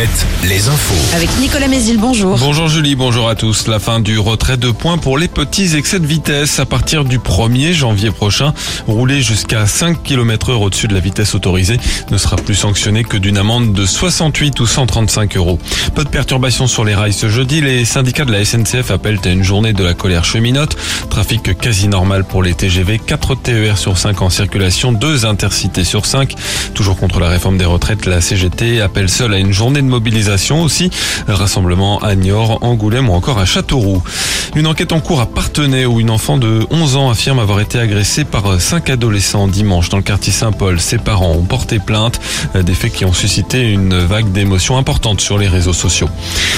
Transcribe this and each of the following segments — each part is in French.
Alouette, les infos. Avec Nicolas Mézil, bonjour. Bonjour Julie, bonjour à tous. La fin du retrait de points pour les petits excès de vitesse à partir du 1er janvier prochain. Rouler jusqu'à 5 km heure au-dessus de la vitesse autorisée ne sera plus sanctionné que d'une amende de 68 ou 135 euros. Peu de perturbations sur les rails ce jeudi. Les syndicats de la SNCF appellent à une journée de la colère cheminote. Trafic quasi normal pour les TGV. 4 TER sur 5 en circulation, 2 intercités sur 5. Toujours contre la réforme des retraites, la CGT appelle seule à une journée de mobilisation aussi. Rassemblement à Niort, Angoulême ou encore à Châteauroux. Une enquête en cours à Partenay où une enfant de 11 ans affirme avoir été agressée par cinq adolescents dimanche dans le quartier Saint-Paul. Ses parents ont porté plainte. Des faits qui ont suscité une vague d'émotions importantes sur les réseaux sociaux.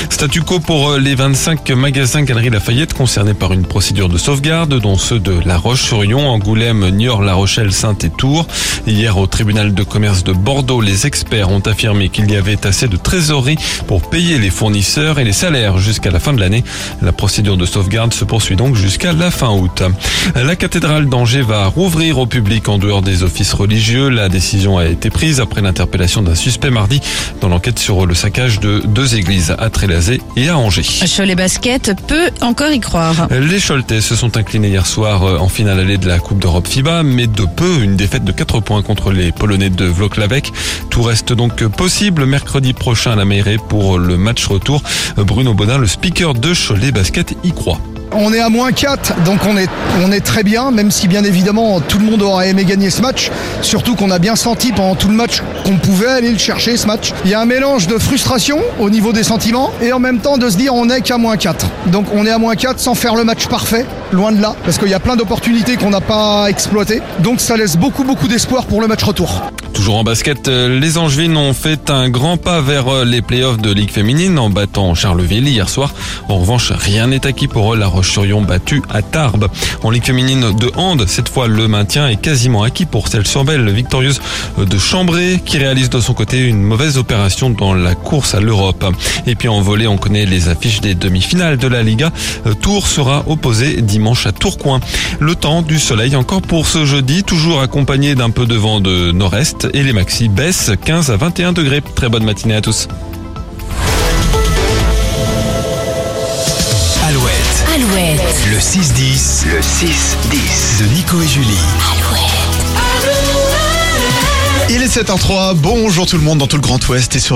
Statu quo pour les 25 magasins Galerie Lafayette concernés par une procédure de sauvegarde, dont ceux de La Roche-sur-Yon, Angoulême, Niort, La Rochelle, Sainte et Tours. Hier, au tribunal de commerce de Bordeaux, les experts ont affirmé qu'il y avait assez de trésorerie pour payer les fournisseurs et les salaires jusqu'à la fin de l'année. La procédure de sauvegarde se poursuit donc jusqu'à la fin août. La cathédrale d'Angers va rouvrir au public en dehors des offices religieux. La décision a été prise après l'interpellation d'un suspect mardi dans l'enquête sur le saccage de deux églises à Trélazé et à Angers. Cholet Basket peut encore y croire. Les Choletais se sont inclinés hier soir en finale allée de la Coupe d'Europe FIBA, mais de peu, une défaite de 4 points contre les Polonais de Vloklavek. Tout reste donc possible mercredi prochain à la mairie pour le match retour. Bruno Baudin, le speaker de Cholet Basket, y croit. On est à moins 4, donc on est, on est très bien, même si bien évidemment tout le monde aurait aimé gagner ce match. Surtout qu'on a bien senti pendant tout le match qu'on pouvait aller le chercher ce match. Il y a un mélange de frustration au niveau des sentiments et en même temps de se dire on n'est qu'à moins 4. Donc on est à moins 4 sans faire le match parfait, loin de là, parce qu'il y a plein d'opportunités qu'on n'a pas exploitées. Donc ça laisse beaucoup beaucoup d'espoir pour le match retour. Toujours en basket, les Angevines ont fait un grand pas vers les playoffs de Ligue féminine en battant Charleville hier soir. En revanche, rien n'est acquis pour eux. La Roche-sur-Yon battu à Tarbes. En Ligue féminine de hand, cette fois le maintien est quasiment acquis pour celle sur Belle, victorieuse de Chambray, qui réalise de son côté une mauvaise opération dans la course à l'Europe. Et puis en volée, on connaît les affiches des demi-finales de la Liga. Tours sera opposé dimanche à Tourcoing. Le temps du soleil encore pour ce jeudi, toujours accompagné d'un peu de vent de nord-est et les maxi baissent 15 à 21 degrés. Très bonne matinée à tous. Alouette, Alouette. le 6-10, le 6-10 de Nico et Julie. Il est 7h03, bonjour tout le monde dans tout le Grand Ouest et sur